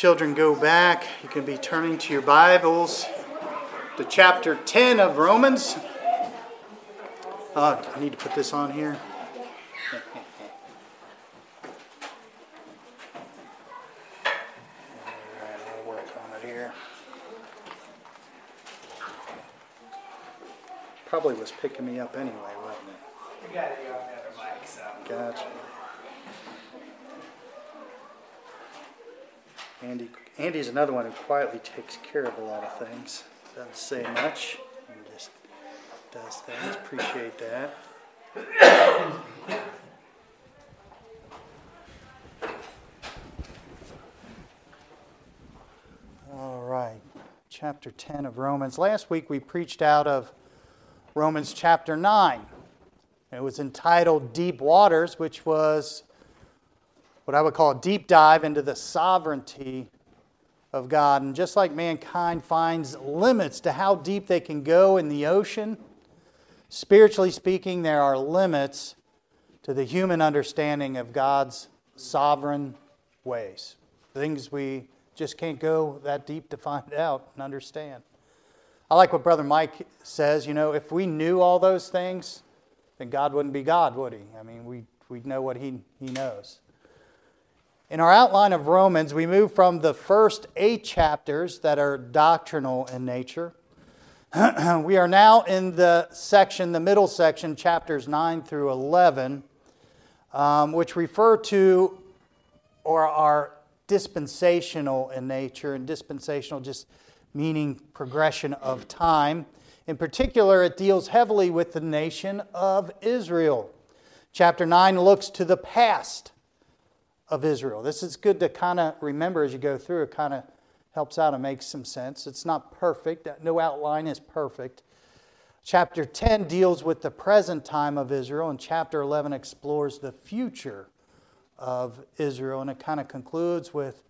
children go back, you can be turning to your Bibles to chapter 10 of Romans. Uh, I need to put this on here. I'll work on it here. Probably was picking me up anyway, wasn't it? We got you on the other mic, so. Gotcha. Andy, Andy's another one who quietly takes care of a lot of things. Doesn't say much, and just does things. Appreciate that. All right, chapter 10 of Romans. Last week we preached out of Romans chapter 9. It was entitled Deep Waters, which was what I would call a deep dive into the sovereignty of God. And just like mankind finds limits to how deep they can go in the ocean, spiritually speaking, there are limits to the human understanding of God's sovereign ways. Things we just can't go that deep to find out and understand. I like what Brother Mike says. You know, if we knew all those things, then God wouldn't be God, would he? I mean, we, we'd know what he, he knows. In our outline of Romans, we move from the first eight chapters that are doctrinal in nature. we are now in the section, the middle section, chapters 9 through 11, um, which refer to or are dispensational in nature, and dispensational just meaning progression of time. In particular, it deals heavily with the nation of Israel. Chapter 9 looks to the past of Israel. This is good to kind of remember as you go through. It kind of helps out and makes some sense. It's not perfect, no outline is perfect. Chapter 10 deals with the present time of Israel, and chapter 11 explores the future of Israel. And it kind of concludes with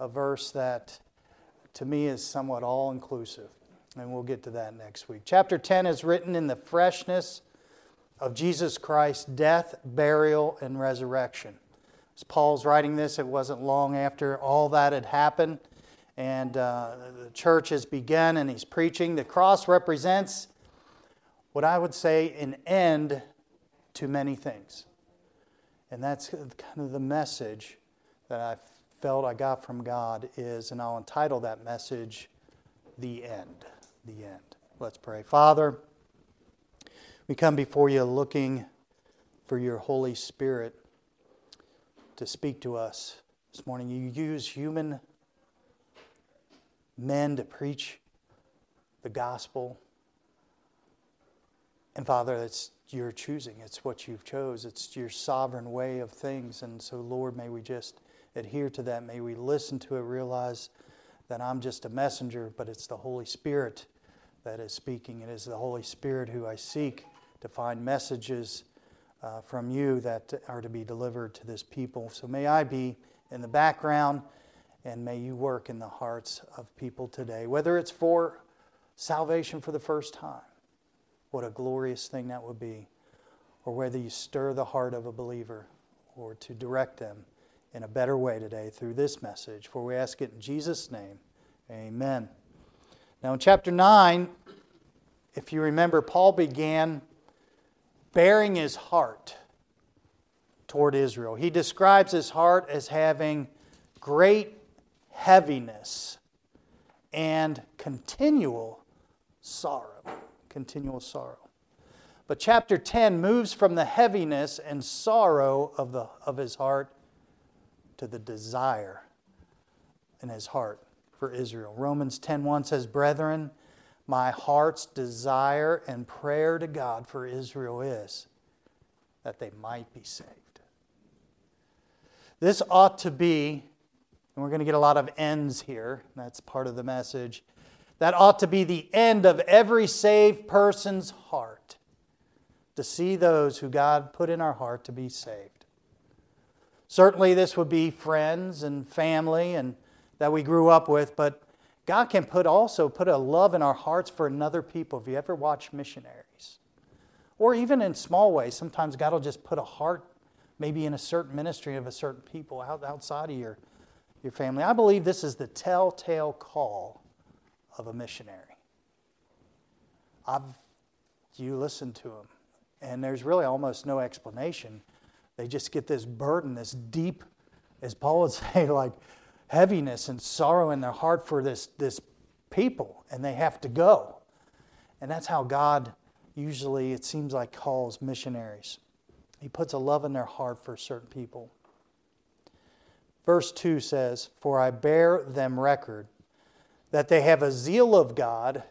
a verse that to me is somewhat all inclusive. And we'll get to that next week. Chapter 10 is written in the freshness of Jesus Christ's death, burial, and resurrection. As Paul's writing this, it wasn't long after all that had happened, and uh, the church has begun, and he's preaching. The cross represents what I would say an end to many things. And that's kind of the message that I felt I got from God is, and I'll entitle that message, The End. The End. Let's pray. Father, we come before you looking for your Holy Spirit to speak to us this morning. You use human men to preach the gospel. And Father, it's your choosing. It's what you've chose. It's your sovereign way of things. And so, Lord, may we just adhere to that. May we listen to it, realize that I'm just a messenger, but it's the Holy Spirit that is speaking. It is the Holy Spirit who I seek to find messages uh, from you that are to be delivered to this people. So may I be in the background and may you work in the hearts of people today, whether it's for salvation for the first time, what a glorious thing that would be, or whether you stir the heart of a believer or to direct them in a better way today through this message. For we ask it in Jesus' name. Amen. Now, in chapter 9, if you remember, Paul began bearing his heart toward Israel. He describes his heart as having great heaviness and continual sorrow. Continual sorrow. But chapter 10 moves from the heaviness and sorrow of, the, of his heart to the desire in his heart for Israel. Romans 10:1 says, "Brethren, my heart's desire and prayer to God for Israel is that they might be saved. This ought to be, and we're going to get a lot of ends here, that's part of the message. That ought to be the end of every saved person's heart to see those who God put in our heart to be saved. Certainly, this would be friends and family and that we grew up with, but God can put also put a love in our hearts for another people. If you ever watch missionaries, or even in small ways, sometimes God will just put a heart, maybe in a certain ministry of a certain people out, outside of your, your family. I believe this is the telltale call of a missionary. I've, you listen to them, and there's really almost no explanation. They just get this burden, this deep, as Paul would say, like heaviness and sorrow in their heart for this, this people, and they have to go. And that's how God usually, it seems like, calls missionaries. He puts a love in their heart for certain people. Verse 2 says, For I bear them record that they have a zeal of God,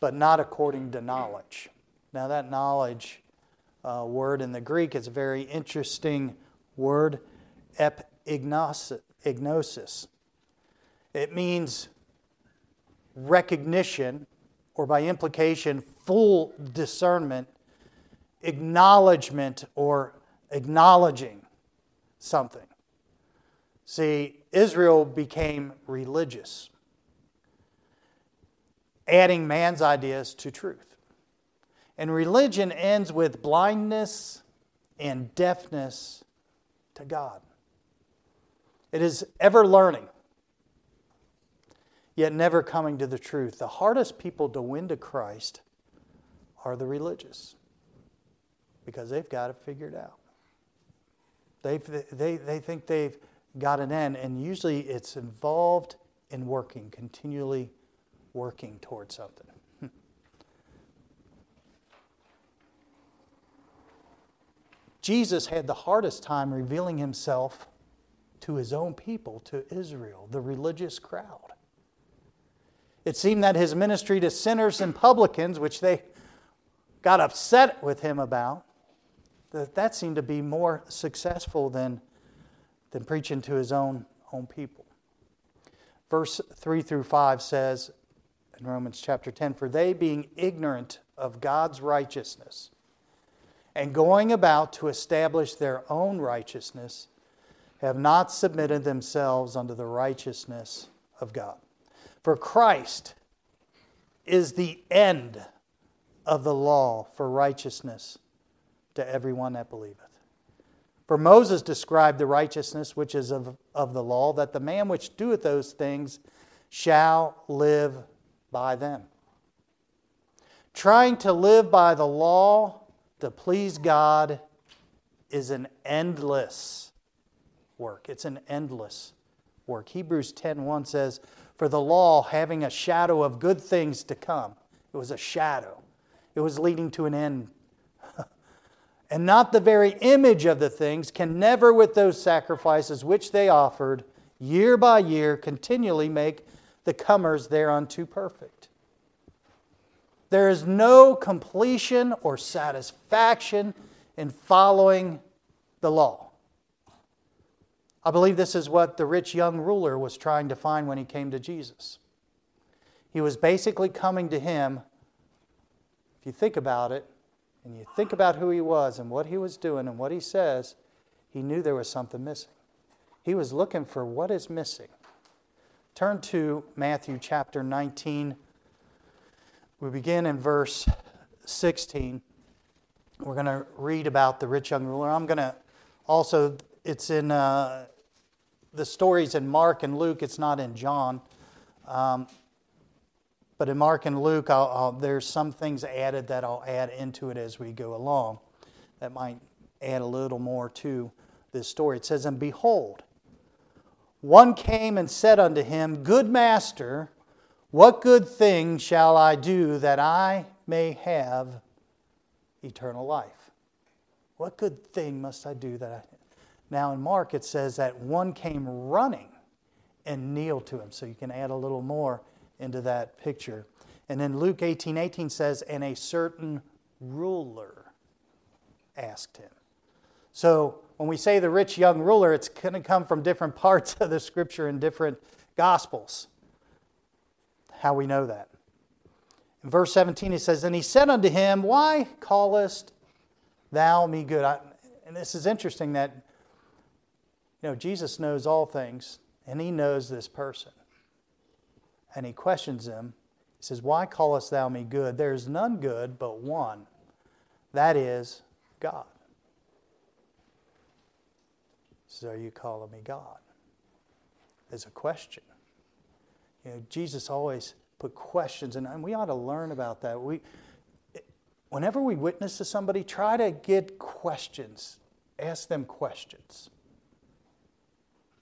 but not according to knowledge. Now, that knowledge uh, word in the Greek is a very interesting word, epignosis. It means recognition, or by implication, full discernment, acknowledgement, or acknowledging something. See, Israel became religious, adding man's ideas to truth. And religion ends with blindness and deafness to God. It is ever learning, yet never coming to the truth. The hardest people to win to Christ are the religious because they've got it figured out. they they, they think they've got an end, and usually it's involved in working, continually working towards something. Jesus had the hardest time revealing himself to his own people, to Israel, the religious crowd. It seemed that his ministry to sinners and publicans, which they got upset with him about, that, that seemed to be more successful than than preaching to his own, own people. Verse 3 through 5 says in Romans chapter 10 For they, being ignorant of God's righteousness, and going about to establish their own righteousness, have not submitted themselves unto the righteousness of God. For Christ is the end of the law for righteousness to everyone that believeth. For Moses described the righteousness which is of, of the law, that the man which doeth those things shall live by them. Trying to live by the law to please God is an endless work. It's an endless work. Hebrews 10:1 says, "For the law having a shadow of good things to come." It was a shadow. It was leading to an end and not the very image of the things, can never, with those sacrifices which they offered, year by year, continually make the comers thereunto perfect. There is no completion or satisfaction in following the law. I believe this is what the rich young ruler was trying to find when he came to Jesus. He was basically coming to him, if you think about it, and you think about who he was and what he was doing and what he says, he knew there was something missing. He was looking for what is missing. Turn to Matthew chapter 19. We begin in verse 16. We're going to read about the rich young ruler. I'm going to also, it's in uh, the stories in Mark and Luke, it's not in John. Um, but in Mark and Luke, I'll, I'll, there's some things added that I'll add into it as we go along that might add a little more to this story. It says, And behold, one came and said unto him, Good master, what good thing shall I do that I may have eternal life? What good thing must I do that I. Now in Mark, it says that one came running and kneeled to him. So you can add a little more into that picture. And then Luke 18 18 says, And a certain ruler asked him. So when we say the rich young ruler, it's going to come from different parts of the scripture and different gospels. How we know that. In verse 17, he says, And he said unto him, Why callest thou me good? I, and this is interesting that you know Jesus knows all things, and he knows this person and he questions him. He says, Why callest thou me good? There is none good but one, that is God. He says, Are you calling me God? is a question. You know, Jesus always put questions, and we ought to learn about that. We, whenever we witness to somebody, try to get questions. Ask them questions.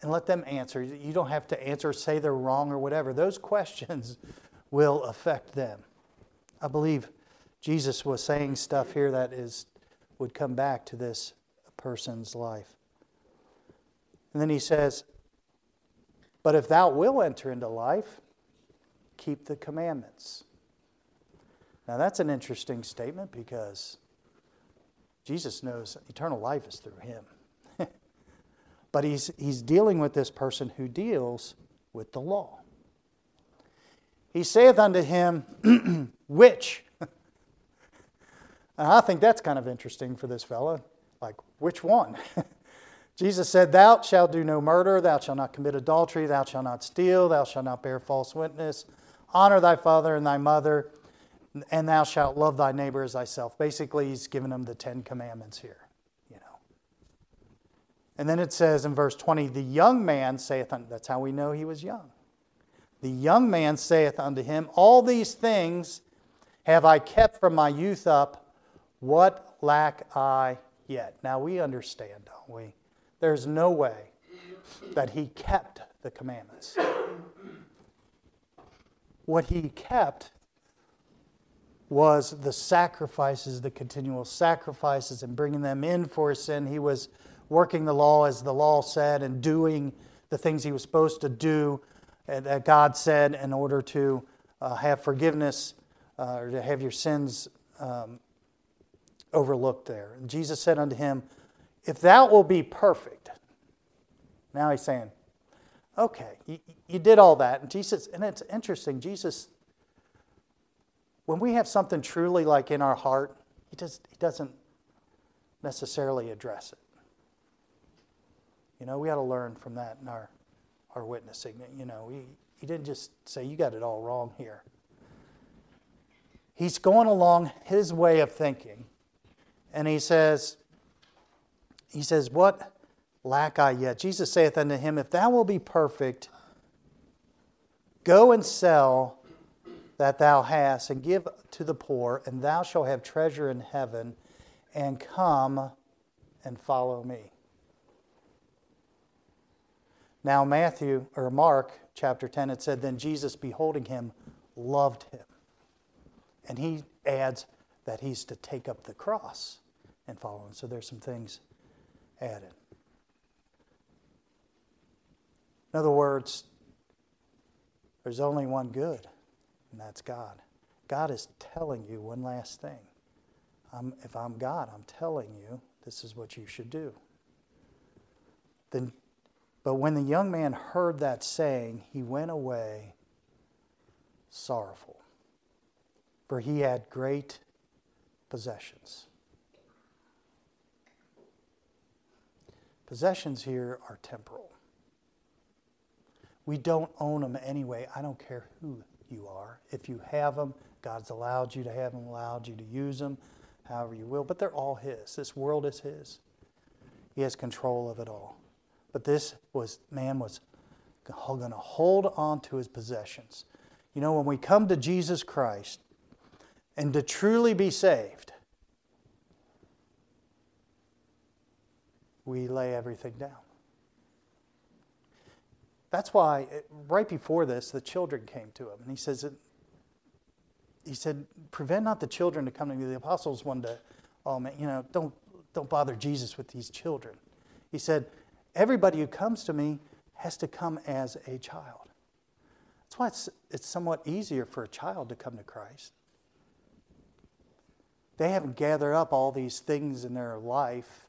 And let them answer. You don't have to answer, say they're wrong or whatever. Those questions will affect them. I believe Jesus was saying stuff here that is would come back to this person's life. And then he says, But if thou will enter into life, keep the commandments. Now that's an interesting statement because Jesus knows eternal life is through him. But he's, he's dealing with this person who deals with the law. He saith unto him, Which? and I think that's kind of interesting for this fellow. Like, which one? Jesus said, Thou shalt do no murder, thou shalt not commit adultery, thou shalt not steal, thou shalt not bear false witness, honor thy father and thy mother, and thou shalt love thy neighbor as thyself. Basically, he's given him the Ten Commandments here. And then it says in verse 20, the young man saith, that's how we know he was young. The young man saith unto him, All these things have I kept from my youth up. What lack I yet? Now we understand, don't we? There's no way that he kept the commandments. What he kept was the sacrifices, the continual sacrifices, and bringing them in for sin. He was working the law as the law said and doing the things he was supposed to do that God said in order to uh, have forgiveness uh, or to have your sins um, overlooked there. And Jesus said unto him, If thou wilt be perfect, now he's saying, okay, you, you did all that. And Jesus, and it's interesting, Jesus, when we have something truly like in our heart, he, just, he doesn't necessarily address it. You know, we got to learn from that in our our witnessing. You know, he, he didn't just say, You got it all wrong here. He's going along his way of thinking, and he says, He says, What lack I yet? Jesus saith unto him, If thou wilt be perfect, go and sell that thou hast, and give to the poor, and thou shalt have treasure in heaven, and come and follow me. Now, Matthew or Mark chapter 10, it said, Then Jesus, beholding him, loved him. And he adds that he's to take up the cross and follow him. So there's some things added. In other words, there's only one good, and that's God. God is telling you one last thing. I'm, if I'm God, I'm telling you this is what you should do. Then but when the young man heard that saying, he went away sorrowful, for he had great possessions. Possessions here are temporal. We don't own them anyway. I don't care who you are. If you have them, God's allowed you to have them, allowed you to use them, however you will, but they're all His. This world is His. He has control of it all. But this was man was going to hold on to his possessions. You know, when we come to Jesus Christ and to truly be saved, we lay everything down. That's why, right before this, the children came to him. And he says, he said, prevent not the children to come to me. The apostles wanted to, oh man, you know, don't, don't bother Jesus with these children. He said, everybody who comes to me has to come as a child. That's why it's, it's somewhat easier for a child to come to Christ. They haven't gathered up all these things in their life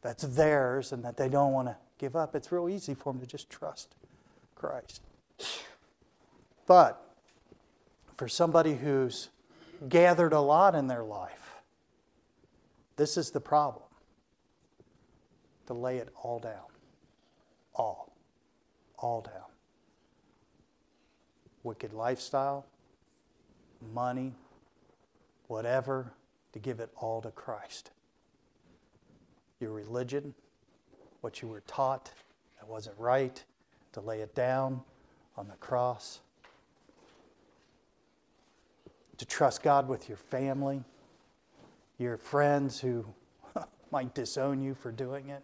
that's theirs and that they don't want to give up. It's real easy for them to just trust Christ. But for somebody who's gathered a lot in their life, this is the problem to lay it all down all, all down. Wicked lifestyle, money, whatever, to give it all to Christ. Your religion, what you were taught that wasn't right, to lay it down on the cross, to trust God with your family, your friends who might disown you for doing it,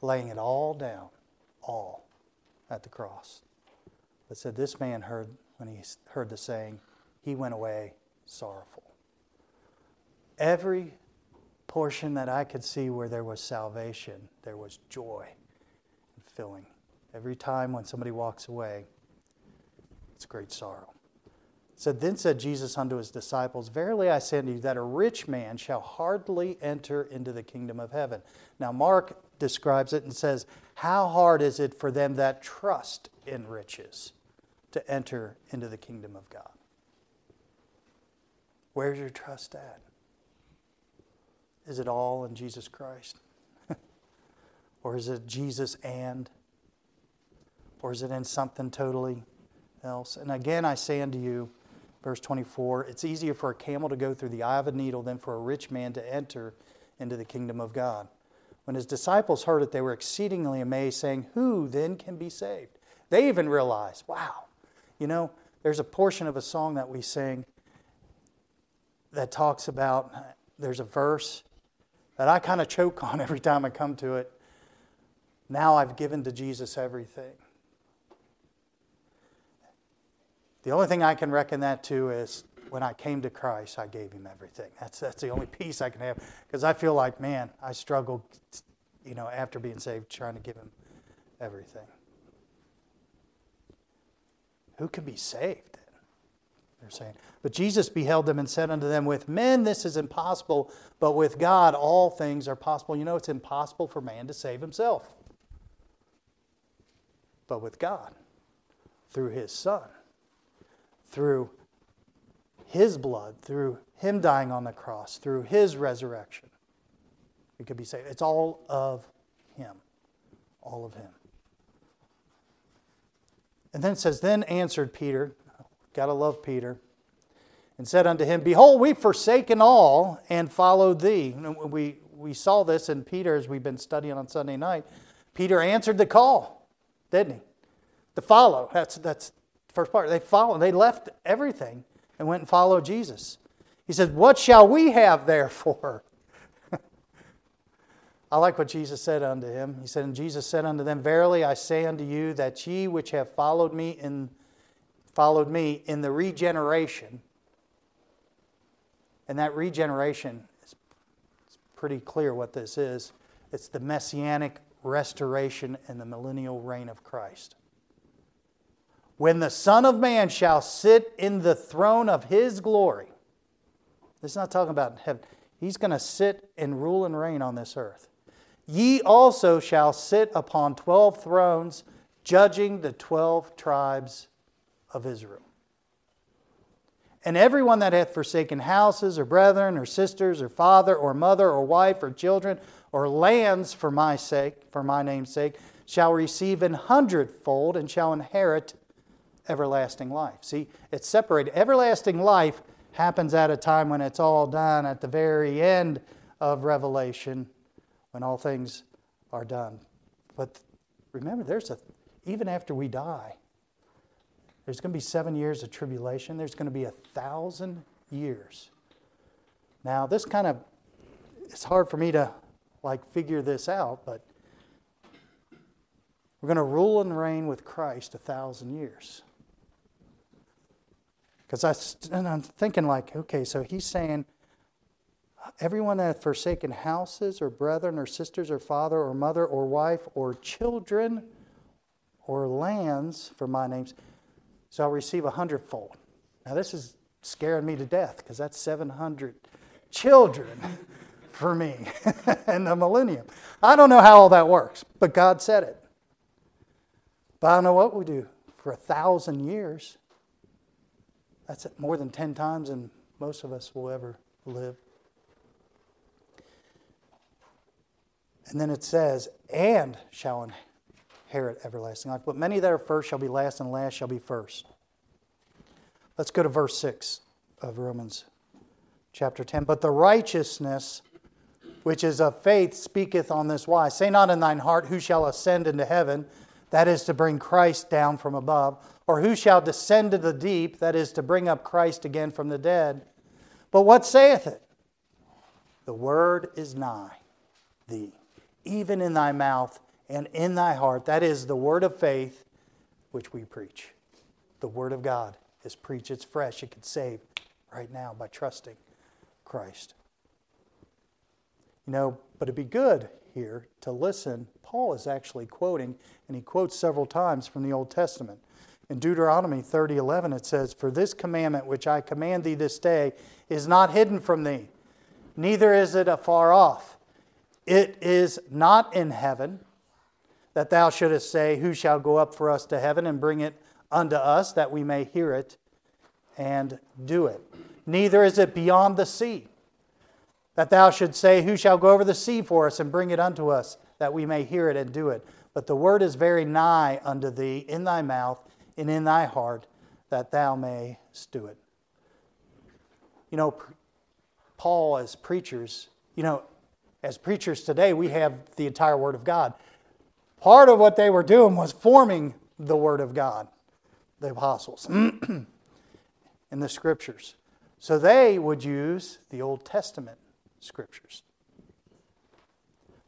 laying it all down, all at the cross. But said this man heard when he heard the saying, he went away sorrowful. Every portion that I could see where there was salvation, there was joy and filling. Every time when somebody walks away, it's great sorrow. So then said Jesus unto his disciples, Verily I say unto you that a rich man shall hardly enter into the kingdom of heaven. Now, Mark describes it and says, How hard is it for them that trust in riches to enter into the kingdom of God? Where's your trust at? Is it all in Jesus Christ? or is it Jesus and? Or is it in something totally else? And again, I say unto you, verse 24, it's easier for a camel to go through the eye of a needle than for a rich man to enter into the kingdom of God. When his disciples heard it, they were exceedingly amazed, saying, Who then can be saved? They even realized, wow, you know, there's a portion of a song that we sing that talks about, there's a verse that I kind of choke on every time I come to it. Now I've given to Jesus everything. The only thing I can reckon that to is when I came to Christ, I gave him everything. That's, that's the only peace I can have because I feel like, man, I struggled, you know, after being saved, trying to give him everything. Who can be saved? They're saying. But Jesus beheld them and said unto them, With men this is impossible, but with God all things are possible. You know, it's impossible for man to save himself. But with God, through his Son, through his blood, through him dying on the cross, through his resurrection, we could be saved. It's all of him. All of him. And then it says, Then answered Peter, Gotta love Peter. And said unto him, Behold, we've forsaken all and followed thee. We, we saw this in Peter as we've been studying on Sunday night. Peter answered the call, didn't he? To follow. That's, that's the first part. They followed. They left everything and went and followed Jesus. He said, What shall we have therefore? I like what Jesus said unto him. He said, And Jesus said unto them, Verily I say unto you that ye which have followed me in followed me in the regeneration. And that regeneration is pretty clear what this is it's the messianic restoration and the millennial reign of Christ. When the Son of Man shall sit in the throne of his glory, this is not talking about heaven. He's going to sit and rule and reign on this earth. Ye also shall sit upon twelve thrones, judging the twelve tribes of Israel. And everyone that hath forsaken houses, or brethren, or sisters, or father, or mother, or wife, or children, or lands for my sake, for my name's sake, shall receive an hundredfold and shall inherit everlasting life. See, it's separated. Everlasting life happens at a time when it's all done, at the very end of Revelation, when all things are done. But remember, there's a, even after we die, there's going to be seven years of tribulation. There's going to be a thousand years. Now, this kind of, it's hard for me to like figure this out, but we're going to rule and reign with Christ a thousand years. Because I and I'm thinking, like, okay, so he's saying everyone that hath forsaken houses or brethren or sisters or father or mother or wife or children or lands for my name's shall receive a hundredfold. Now, this is scaring me to death because that's 700 children for me in the millennium. I don't know how all that works, but God said it. But I don't know what we do for a thousand years. That's more than 10 times than most of us will ever live. And then it says, and shall inherit everlasting life. But many that are first shall be last, and last shall be first. Let's go to verse 6 of Romans chapter 10. But the righteousness which is of faith speaketh on this wise Say not in thine heart, Who shall ascend into heaven? That is to bring Christ down from above. Or who shall descend to the deep? That is to bring up Christ again from the dead. But what saith it? The word is nigh thee, even in thy mouth and in thy heart. That is the word of faith which we preach. The word of God is preached. It's fresh. It can save right now by trusting Christ. You know, but it'd be good here to listen. Paul is actually quoting, and he quotes several times from the Old Testament. In Deuteronomy 30:11 it says, "For this commandment which I command thee this day is not hidden from thee, neither is it afar off. It is not in heaven, that thou shouldest say, Who shall go up for us to heaven and bring it unto us, that we may hear it and do it? Neither is it beyond the sea, that thou should say, Who shall go over the sea for us and bring it unto us, that we may hear it and do it? But the word is very nigh unto thee, in thy mouth and in thy heart, that thou mayst do it. You know, Paul, as preachers, you know, as preachers today, we have the entire Word of God. Part of what they were doing was forming the Word of God, the apostles, in the Scriptures. So they would use the Old Testament Scriptures.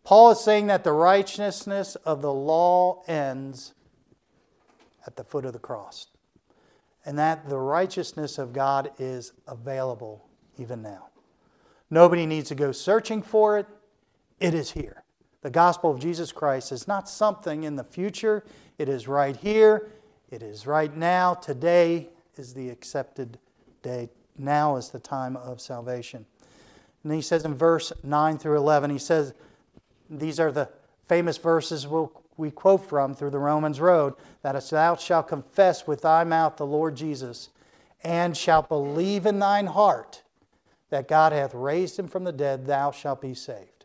Paul is saying that the righteousness of the law ends at the foot of the cross, and that the righteousness of God is available even now. Nobody needs to go searching for it, it is here. The gospel of Jesus Christ is not something in the future, it is right here, it is right now. Today is the accepted day. Now is the time of salvation. And he says in verse 9 through 11, he says, these are the famous verses we'll, we quote from through the Romans road that thou shalt confess with thy mouth the Lord Jesus, and shalt believe in thine heart that God hath raised him from the dead, thou shalt be saved.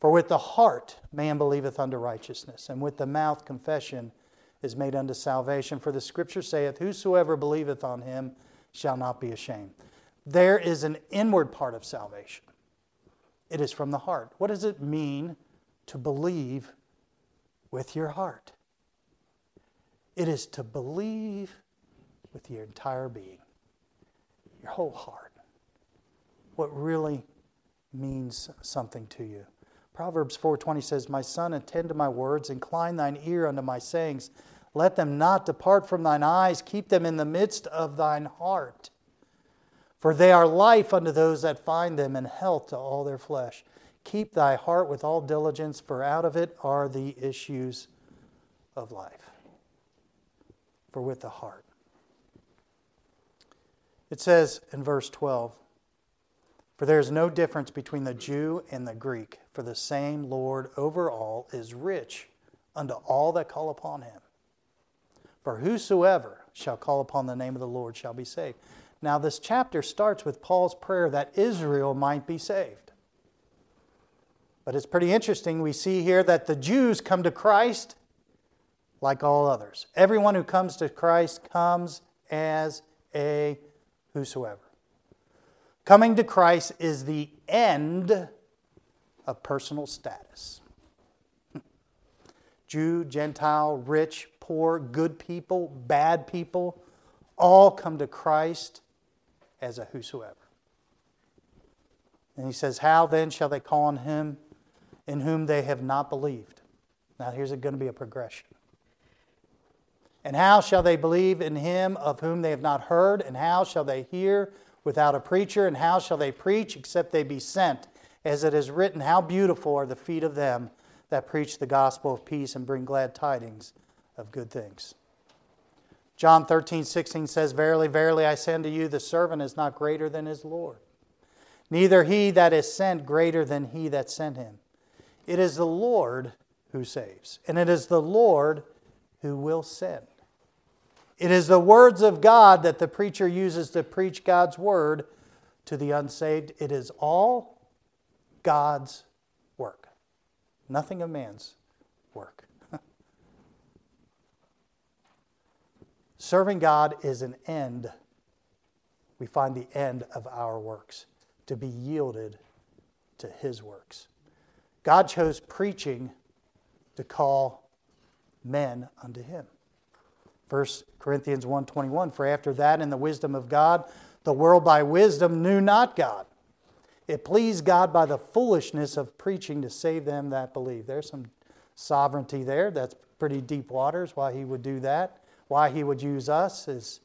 For with the heart man believeth unto righteousness, and with the mouth confession is made unto salvation. For the scripture saith, Whosoever believeth on him shall not be ashamed. There is an inward part of salvation, it is from the heart. What does it mean to believe with your heart? It is to believe with your entire being, your whole heart. What really means something to you. Proverbs 4:20 says, "My son, attend to my words, incline thine ear unto my sayings. Let them not depart from thine eyes, keep them in the midst of thine heart. For they are life unto those that find them, and health to all their flesh. Keep thy heart with all diligence, for out of it are the issues of life." For with the heart. It says in verse 12, for there is no difference between the Jew and the Greek, for the same Lord over all is rich unto all that call upon him. For whosoever shall call upon the name of the Lord shall be saved. Now, this chapter starts with Paul's prayer that Israel might be saved. But it's pretty interesting. We see here that the Jews come to Christ like all others. Everyone who comes to Christ comes as a whosoever. Coming to Christ is the end of personal status. Jew, Gentile, rich, poor, good people, bad people, all come to Christ as a whosoever. And he says, How then shall they call on him in whom they have not believed? Now, here's going to be a progression. And how shall they believe in him of whom they have not heard? And how shall they hear without a preacher, and how shall they preach except they be sent? As it is written, How beautiful are the feet of them that preach the gospel of peace and bring glad tidings of good things. John 13, 16 says, Verily, verily, I say unto you, the servant is not greater than his Lord, neither he that is sent greater than he that sent him. It is the Lord who saves, and it is the Lord who will send. It is the words of God that the preacher uses to preach God's word to the unsaved. It is all God's work, nothing of man's work. Serving God is an end. We find the end of our works to be yielded to His works. God chose preaching to call men unto him. 1 Corinthians 1:21 For after that in the wisdom of God the world by wisdom knew not God. It pleased God by the foolishness of preaching to save them that believe. There's some sovereignty there. That's pretty deep waters why he would do that. Why he would use us is,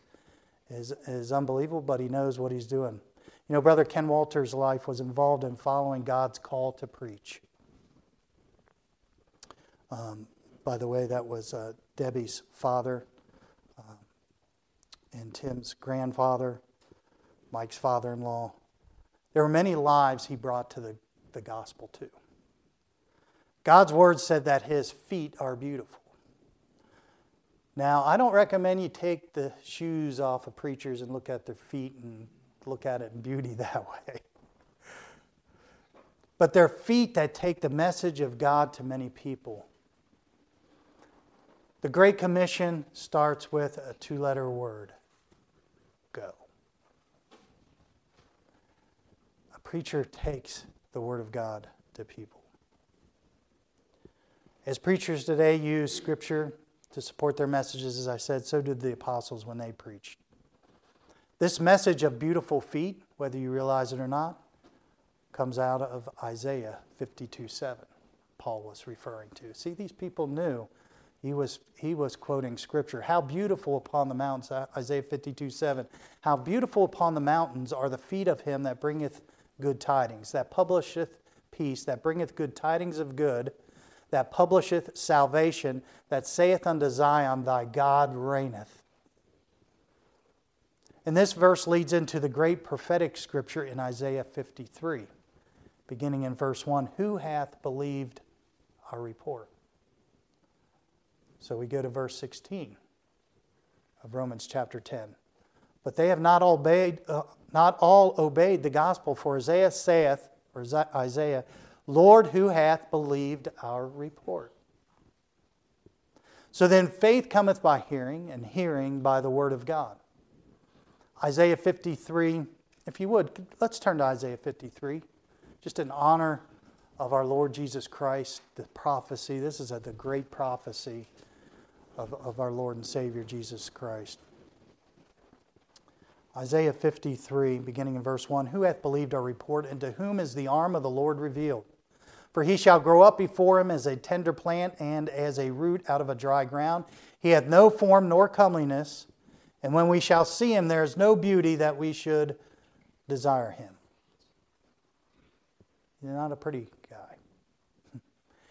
is, is unbelievable, but he knows what he's doing. You know, Brother Ken Walter's life was involved in following God's call to preach. Um, by the way, that was uh, Debbie's father uh, and Tim's grandfather, Mike's father in law. There were many lives he brought to the, the gospel, too. God's word said that his feet are beautiful. Now, I don't recommend you take the shoes off of preachers and look at their feet and look at it in beauty that way. But they're feet that take the message of God to many people. The Great Commission starts with a two letter word go. A preacher takes the Word of God to people. As preachers today use Scripture to support their messages, as I said, so did the apostles when they preached. This message of beautiful feet, whether you realize it or not, comes out of Isaiah 52 7, Paul was referring to. See, these people knew he was, he was quoting scripture. How beautiful upon the mountains, Isaiah 52 7. How beautiful upon the mountains are the feet of him that bringeth good tidings, that publisheth peace, that bringeth good tidings of good, that publisheth salvation, that saith unto Zion, Thy God reigneth. And this verse leads into the great prophetic scripture in Isaiah 53, beginning in verse 1 Who hath believed our report? So we go to verse 16 of Romans chapter 10. But they have not obeyed, uh, not all obeyed the gospel, for Esaias saith, or Isaiah, Lord, who hath believed our report? So then faith cometh by hearing, and hearing by the word of God. Isaiah 53, if you would, let's turn to Isaiah 53, just in honor of our Lord Jesus Christ, the prophecy. This is a, the great prophecy of, of our Lord and Savior Jesus Christ. Isaiah 53, beginning in verse 1 Who hath believed our report, and to whom is the arm of the Lord revealed? For he shall grow up before him as a tender plant and as a root out of a dry ground. He hath no form nor comeliness, and when we shall see him, there is no beauty that we should desire him. You're not a pretty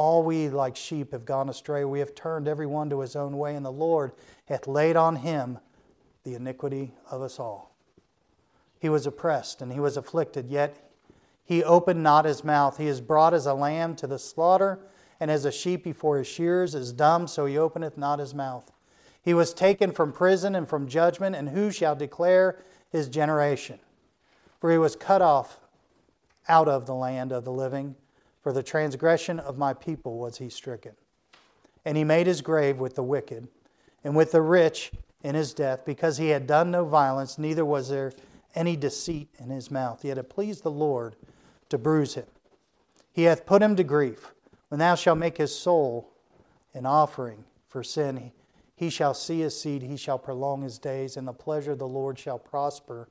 All we like sheep have gone astray. We have turned every one to his own way, and the Lord hath laid on him the iniquity of us all. He was oppressed and he was afflicted, yet he opened not his mouth. He is brought as a lamb to the slaughter, and as a sheep before his shears is dumb, so he openeth not his mouth. He was taken from prison and from judgment, and who shall declare his generation? For he was cut off out of the land of the living. For the transgression of my people was he stricken. And he made his grave with the wicked and with the rich in his death, because he had done no violence, neither was there any deceit in his mouth. Yet it pleased the Lord to bruise him. He hath put him to grief. When thou shalt make his soul an offering for sin, he shall see his seed, he shall prolong his days, and the pleasure of the Lord shall prosper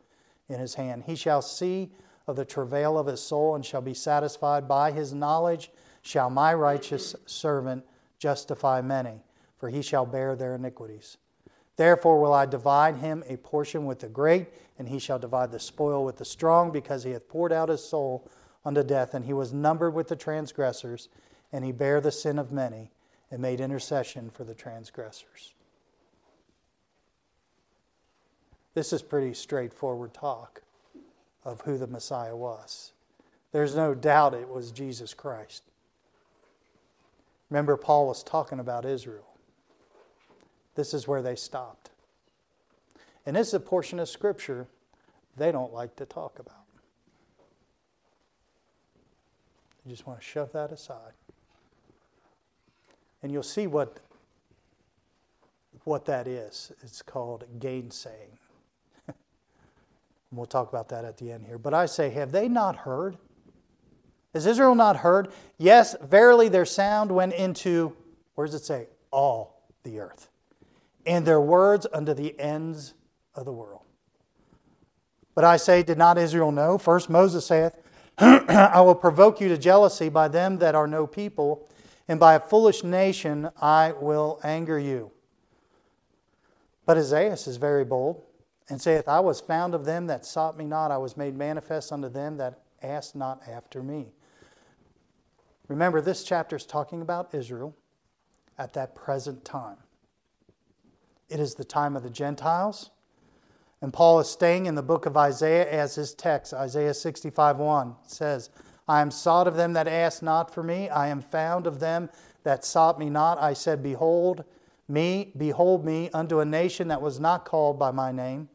in his hand. He shall see of the travail of his soul and shall be satisfied. By his knowledge shall my righteous servant justify many, for he shall bear their iniquities. Therefore will I divide him a portion with the great, and he shall divide the spoil with the strong, because he hath poured out his soul unto death, and he was numbered with the transgressors, and he bare the sin of many, and made intercession for the transgressors. This is pretty straightforward talk of who the Messiah was. There's no doubt it was Jesus Christ. Remember, Paul was talking about Israel. This is where they stopped. And this is a portion of Scripture they don't like to talk about. You just want to shove that aside. And you'll see what, what that is. It's called gainsaying. And we'll talk about that at the end here. But I say, have they not heard? Has Israel not heard? Yes, verily their sound went into, where does it say? All the earth. And their words unto the ends of the world. But I say, did not Israel know? First Moses saith, I will provoke you to jealousy by them that are no people, and by a foolish nation I will anger you. But Isaiah is very bold, and saith, I was found of them that sought me not, I was made manifest unto them that asked not after me. Remember, this chapter is talking about Israel at that present time. It is the time of the Gentiles. And Paul is staying in the book of Isaiah as his text. Isaiah 65 1 says, I am sought of them that asked not for me. I am found of them that sought me not. I said, Behold me, behold me, unto a nation that was not called by my name.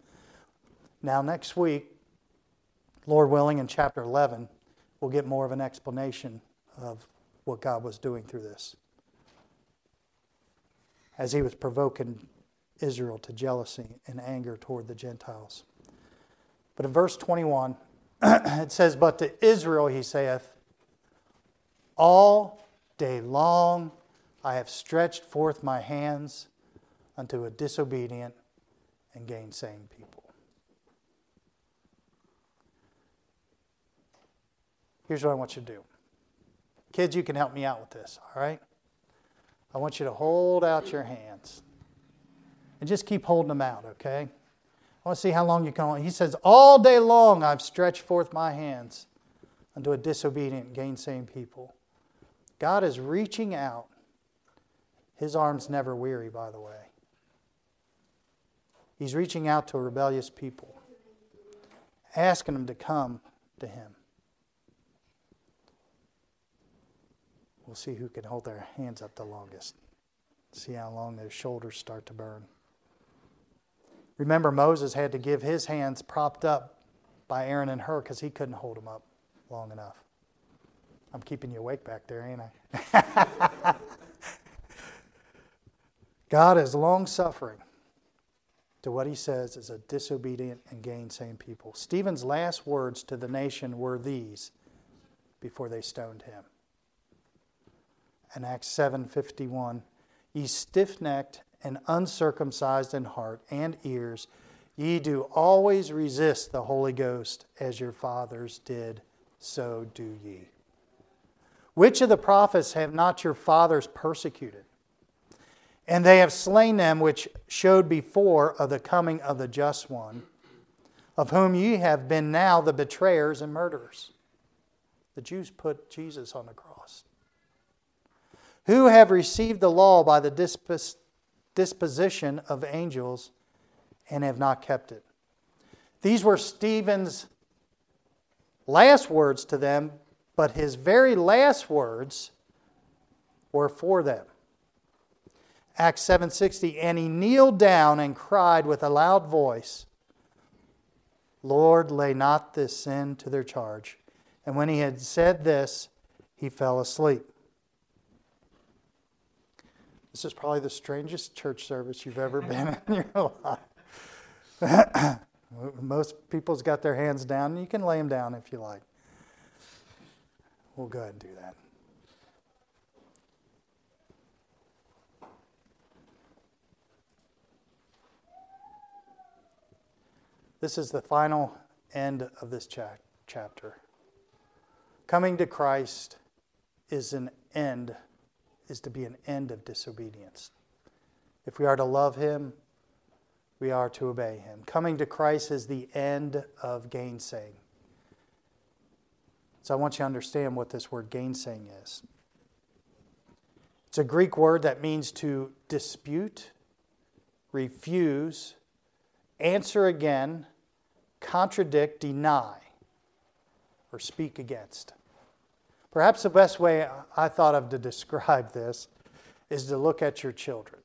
Now, next week, Lord willing, in chapter 11, we'll get more of an explanation of what God was doing through this. As he was provoking Israel to jealousy and anger toward the Gentiles. But in verse 21, it says, But to Israel he saith, All day long I have stretched forth my hands unto a disobedient and gainsaying people. Here's what I want you to do. Kids, you can help me out with this, all right? I want you to hold out your hands and just keep holding them out, okay? I want to see how long you can. Hold. He says, All day long I've stretched forth my hands unto a disobedient, gainsaying people. God is reaching out. His arms never weary, by the way. He's reaching out to a rebellious people, asking them to come to Him. We'll see who can hold their hands up the longest. See how long their shoulders start to burn. Remember, Moses had to give his hands propped up by Aaron and Hur because he couldn't hold them up long enough. I'm keeping you awake back there, ain't I? God is long suffering to what he says is a disobedient and gainsaying people. Stephen's last words to the nation were these before they stoned him. In Acts 7:51, ye stiff-necked and uncircumcised in heart and ears, ye do always resist the Holy Ghost as your fathers did, so do ye. Which of the prophets have not your fathers persecuted? And they have slain them which showed before of the coming of the just one, of whom ye have been now the betrayers and murderers. The Jews put Jesus on the cross. Who have received the law by the disposition of angels and have not kept it. These were Stephen's last words to them, but his very last words were for them. Acts 7:60 and he kneeled down and cried with a loud voice Lord lay not this sin to their charge and when he had said this he fell asleep this is probably the strangest church service you've ever been in your life. Most people's got their hands down. You can lay them down if you like. We'll go ahead and do that. This is the final end of this cha- chapter. Coming to Christ is an end is to be an end of disobedience. If we are to love Him, we are to obey Him. Coming to Christ is the end of gainsaying. So I want you to understand what this word gainsaying is. It's a Greek word that means to dispute, refuse, answer again, contradict, deny, or speak against. Perhaps the best way I thought of to describe this is to look at your children.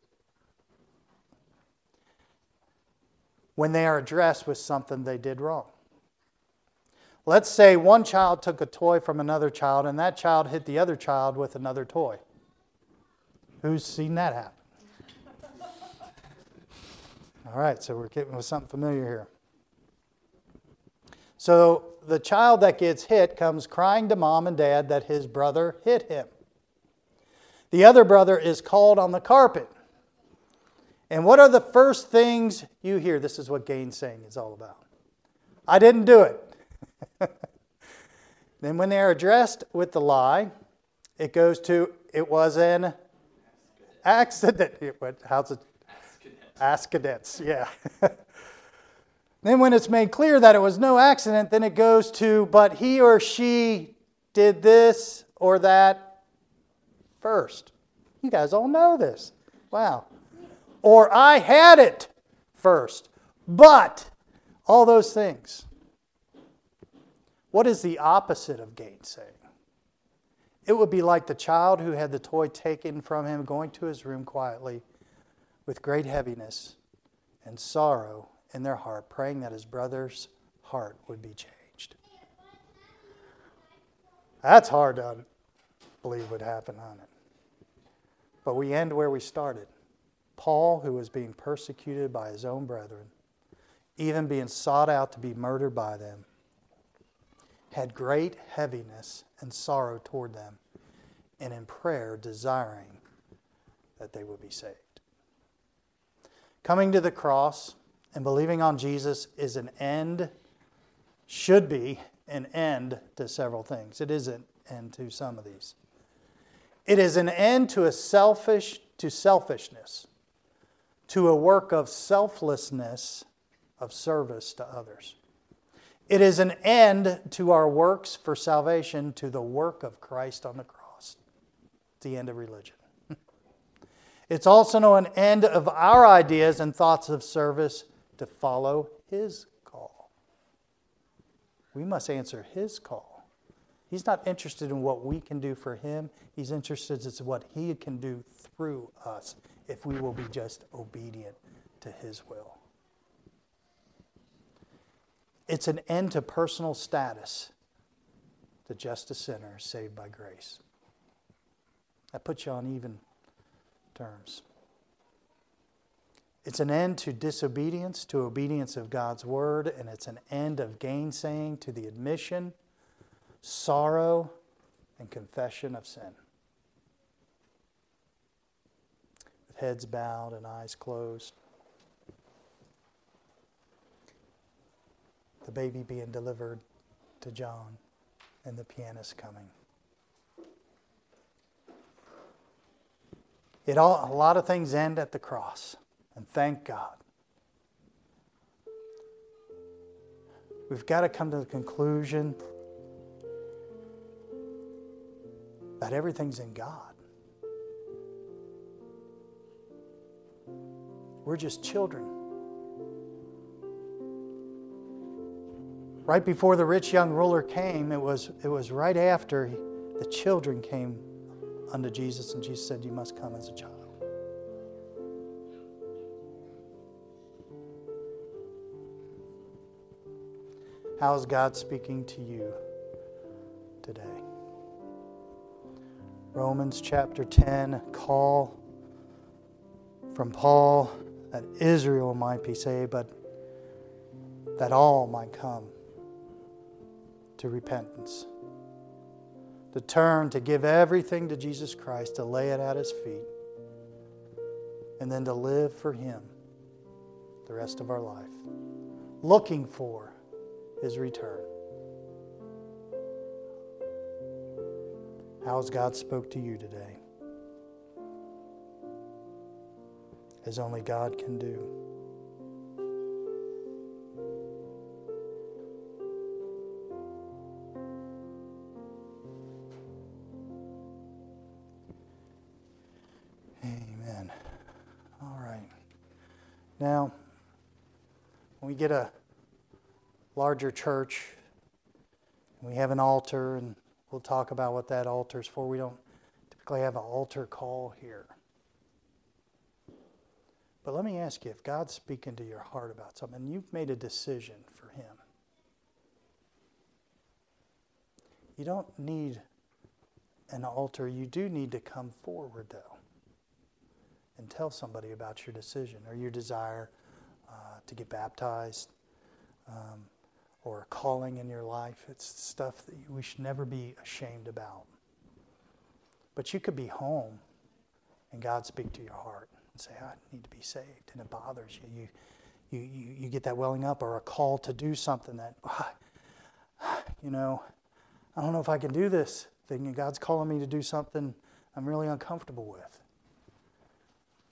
when they are addressed with something they did wrong. Let's say one child took a toy from another child and that child hit the other child with another toy. Who's seen that happen? All right, so we're getting with something familiar here. So the child that gets hit comes crying to mom and dad that his brother hit him. The other brother is called on the carpet. And what are the first things you hear? This is what gainsaying is all about. I didn't do it. then, when they are addressed with the lie, it goes to, it was an accident. How's it? Accidents, yeah. then, when it's made clear that it was no accident, then it goes to, but he or she did this or that first. You guys all know this. Wow or I had it first. But all those things. What is the opposite of gainsaying? It would be like the child who had the toy taken from him going to his room quietly with great heaviness and sorrow in their heart, praying that his brother's heart would be changed. That's hard to believe would happen on it. But we end where we started. Paul, who was being persecuted by his own brethren, even being sought out to be murdered by them, had great heaviness and sorrow toward them, and in prayer desiring that they would be saved. Coming to the cross and believing on Jesus is an end, should be an end to several things. It is an end to some of these. It is an end to a selfish to selfishness to a work of selflessness of service to others. It is an end to our works for salvation to the work of Christ on the cross. It's the end of religion. it's also an end of our ideas and thoughts of service to follow His call. We must answer His call. He's not interested in what we can do for Him, He's interested in what He can do through us if we will be just obedient to His will. It's an end to personal status to just a sinner saved by grace. That puts you on even terms. It's an end to disobedience, to obedience of God's word, and it's an end of gainsaying to the admission, sorrow, and confession of sin. With heads bowed and eyes closed. The baby being delivered to John and the pianist coming. It all, a lot of things end at the cross, and thank God. We've got to come to the conclusion that everything's in God. We're just children. Right before the rich young ruler came, it was, it was right after the children came unto Jesus, and Jesus said, You must come as a child. How is God speaking to you today? Romans chapter 10, call from Paul that Israel might be saved, but that all might come to repentance. To turn, to give everything to Jesus Christ, to lay it at His feet, and then to live for Him the rest of our life, looking for His return. How has God spoke to you today? as only God can do. Larger church, we have an altar, and we'll talk about what that altar is for. We don't typically have an altar call here. But let me ask you if God's speaking to your heart about something, and you've made a decision for Him, you don't need an altar. You do need to come forward, though, and tell somebody about your decision or your desire uh, to get baptized um, or a calling in your life. It's stuff that we should never be ashamed about. But you could be home and God speak to your heart and say, I need to be saved. And it bothers you. You, you, you, you get that welling up or a call to do something that, you know, I don't know if I can do this thing. And God's calling me to do something I'm really uncomfortable with.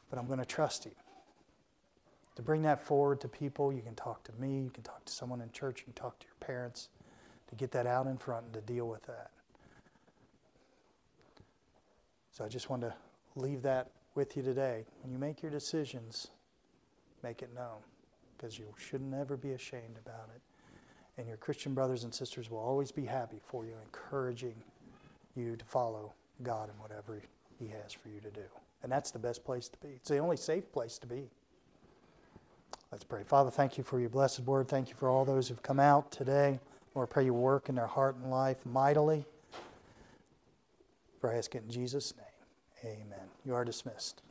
But I'm going to trust Him. To bring that forward to people, you can talk to me, you can talk to someone in church, you can talk to your parents, to get that out in front and to deal with that. So I just want to leave that with you today. When you make your decisions, make it known because you should never be ashamed about it. And your Christian brothers and sisters will always be happy for you, encouraging you to follow God in whatever He has for you to do. And that's the best place to be. It's the only safe place to be. Let's pray. Father, thank you for your blessed word. Thank you for all those who've come out today. Lord, pray you work in their heart and life mightily. For I ask it in Jesus' name. Amen. You are dismissed.